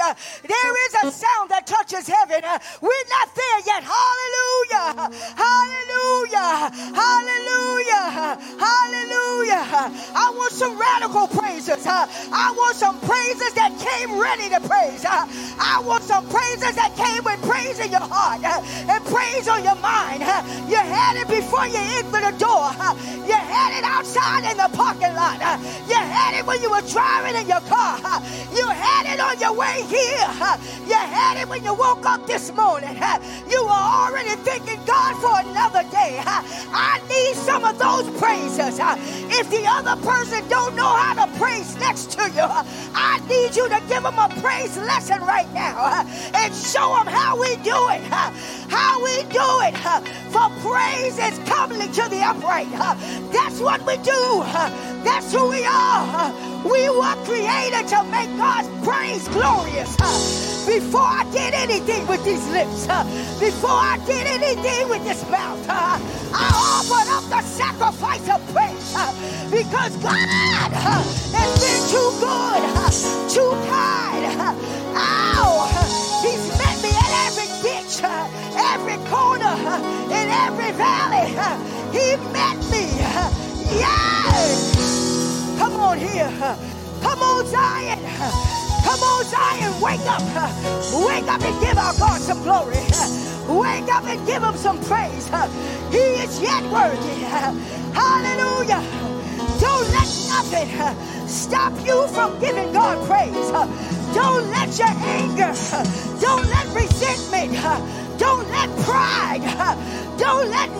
Uh, there is a sound that touches heaven. Uh, we're not there yet. Hallelujah. Hallelujah. Hallelujah. Hallelujah. I want some radical praises. Uh, I want some praises that came ready to praise. I want some praises that came with praise in your heart and praise on your mind. You had it before you entered the door. You had it outside in the parking lot. You had it when you were driving in your car. You had it on your way here. You had it when you woke up this morning. You were already thanking God for another day. I need some of those praises. If the other person don't know how to praise next to you, I need you to give them a praise lesson right now and show them how we do it. How we do it. For praise is coming to the upright. That's what we do. That's who we are. We were created to make God's praise glorious. Before I did anything with these lips, before I did anything with this mouth, I offered up the sacrifice of praise because God has been too good, too kind. Ow! He's met me at every ditch, every corner, every valley. He met me. Yes! Come on here. Come on, Zion. Come on, Zion. Wake up. Wake up and give our God some glory. Wake up and give him some praise. He is yet worthy. Hallelujah. Don't let nothing stop you from giving God praise. Don't let your anger,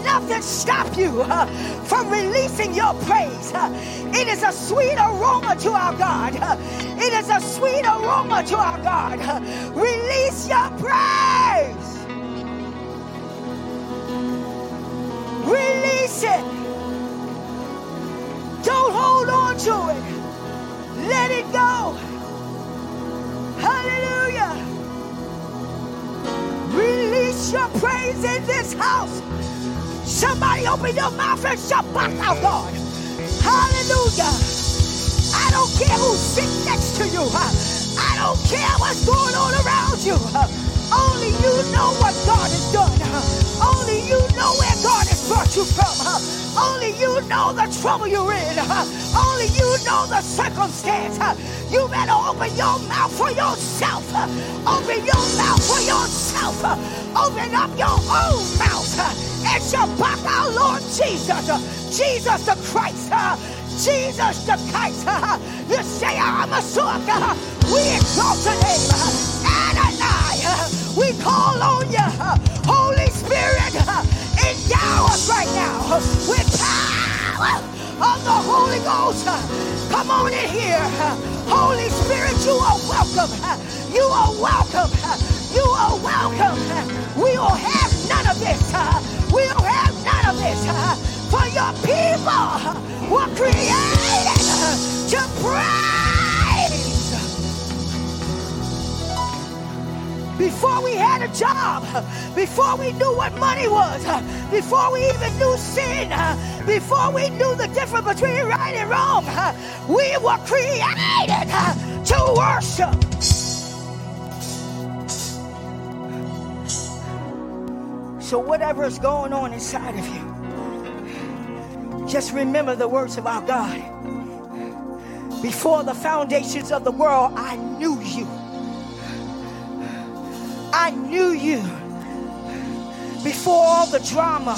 nothing stop you uh, from releasing your praise. Uh, it is a sweet aroma to our God. Uh, it is a sweet aroma to our God. Release your praise. Release it. Don't hold on to it. Let it go. Hallelujah. Release your praise in this house. Somebody open your mouth and shout back out, God. Hallelujah. I don't care who's sitting next to you. I don't care what's going on around you. Only you know what God has done. Only you know where God has brought you from. Only you know the trouble you're in. Only you know the circumstance. You better open your mouth for yourself. Open your mouth for yourself. Open up your own mouth and shabbat our Lord Jesus. Jesus the Christ. Uh, Jesus the Christ. You say, I'm a sword. We exalt your name. Adonai. Uh, we call on you. Uh, Holy Spirit, endow us right now with power of the Holy Ghost. Come on in here. Holy Spirit, you are welcome. You are welcome. You are welcome. We will have of this. We will have none of this. For your people were created to praise. Before we had a job, before we knew what money was, before we even knew sin, before we knew the difference between right and wrong, we were created to worship. So, whatever is going on inside of you, just remember the words of our God. Before the foundations of the world, I knew you. I knew you before all the drama,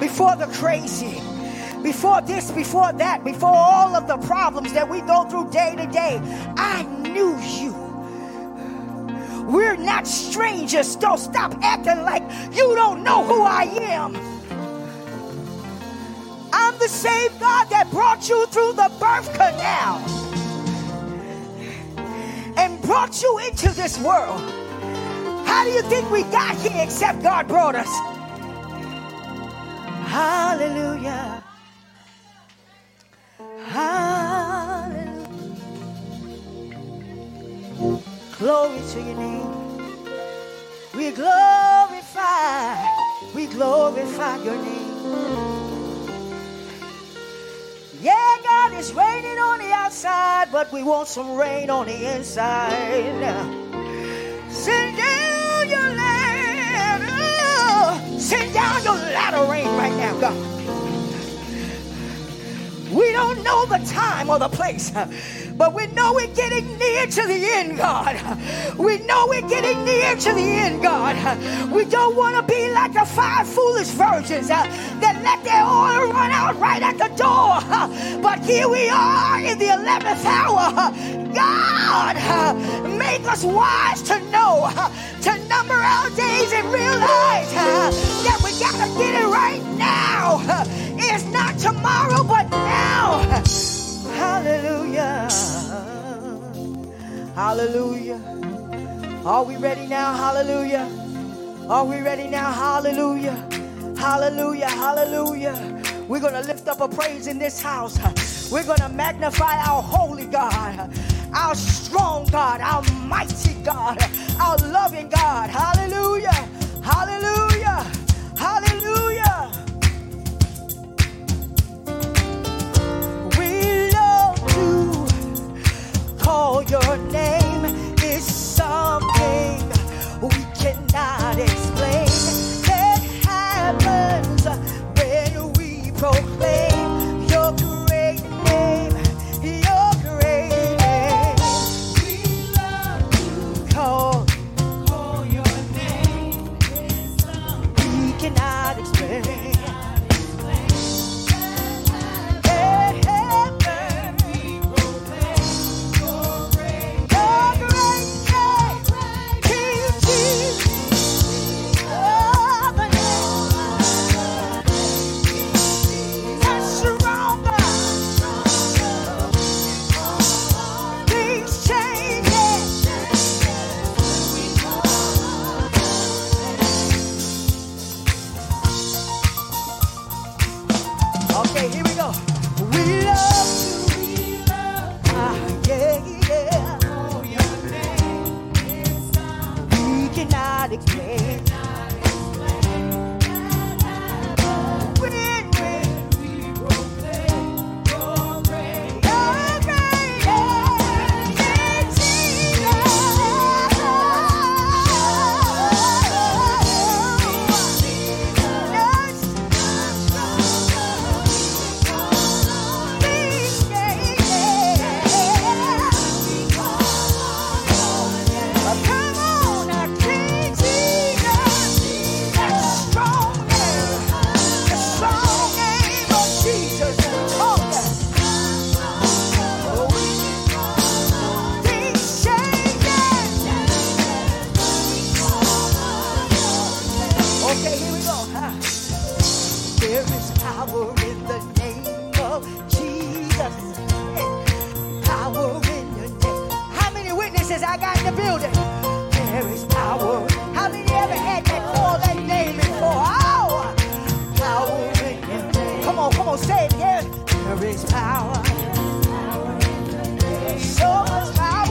before the crazy, before this, before that, before all of the problems that we go through day to day. I knew you. Not strangers. Don't stop acting like you don't know who I am. I'm the same God that brought you through the birth canal and brought you into this world. How do you think we got here except God brought us? Hallelujah. Hallelujah. Glory to your name. We glorify, we glorify your name. Yeah, God is raining on the outside, but we want some rain on the inside. Send down your latter, send down your latter rain right now, God. We don't know the time or the place but we know we're getting near to the end, God. We know we're getting near to the end, God. We don't want to be like the five foolish virgins uh, that let their oil run out right at the door. But here we are in the 11th hour. God, make us wise to know, to number our days and realize that we got to get it right now. It's not tomorrow, but Hallelujah. Are we ready now? Hallelujah. Are we ready now? Hallelujah. Hallelujah. Hallelujah. We're going to lift up a praise in this house. We're going to magnify our holy God, our strong God, our mighty God, our loving God. Hallelujah. Hallelujah. Say it again. There is power. In your name. How many witnesses I got in the building? There is power How many ever had that call that name before? Oh, power in the name. Come on, come on, say it. Yes. There is power. So much power,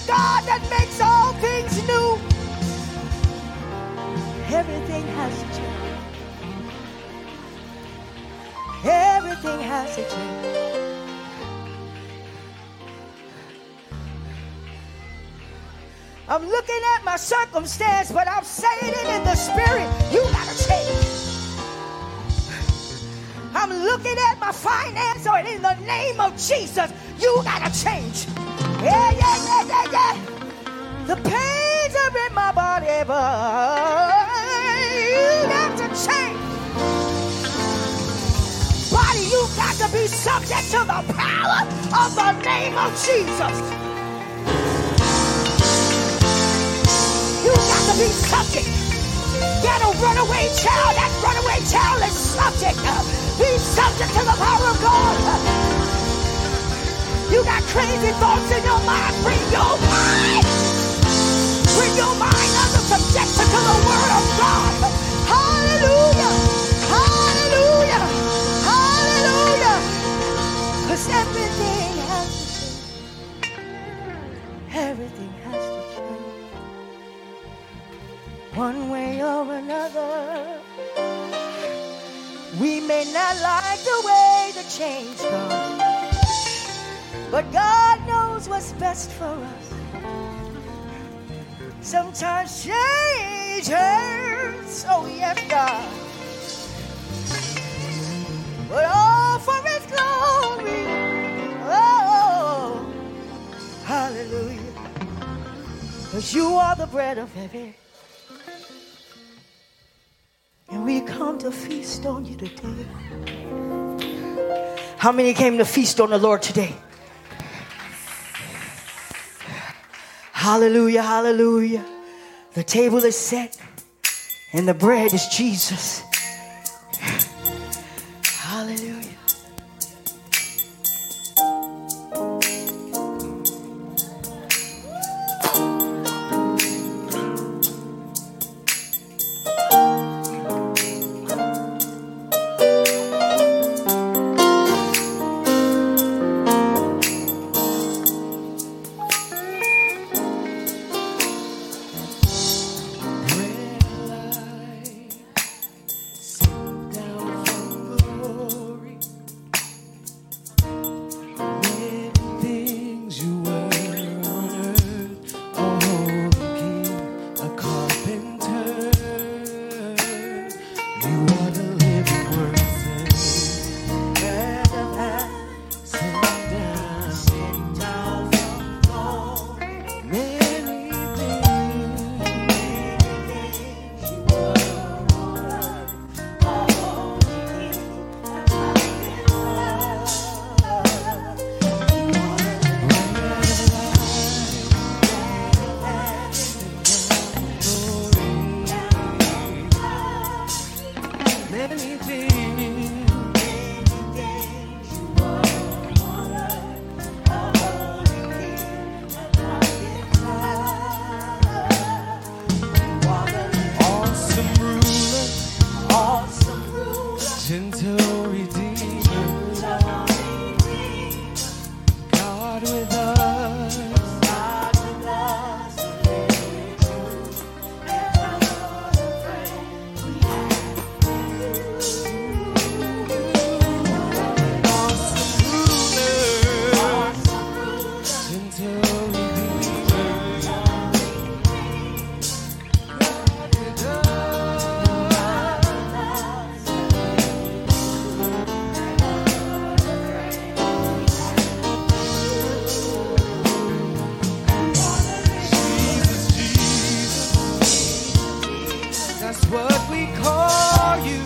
the God that makes all things new. Everything has to change. Everything has to change. I'm looking at my circumstance, but I'm saying it in the spirit. You gotta change. I'm looking at my finance, or in the name of Jesus, you gotta change. Yeah, yeah, yeah, yeah, yeah. The pains are in my body, but you got to change. Body, you got to be subject to the power of the name of Jesus. You got to be subject. Get a runaway child. That runaway child is subject. Be subject to the power of God. You got crazy thoughts in your mind. Bring your mind. Bring your mind under subjection to the word of God. Hallelujah. Hallelujah. Hallelujah. Because everything has to change. Everything has to change. One way or another. We may not like the way the change comes. But God knows what's best for us. Sometimes change hurts. Oh, yes, God. But all for His glory. Oh, hallelujah. Because you are the bread of heaven. And we come to feast on you today. How many came to feast on the Lord today? Hallelujah, hallelujah. The table is set and the bread is Jesus. what we call you.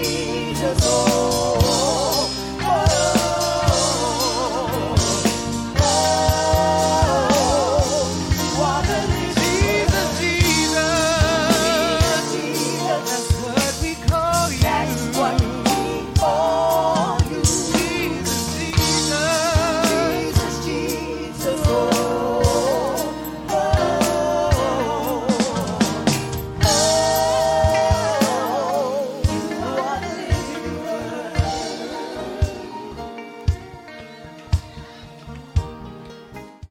迎着风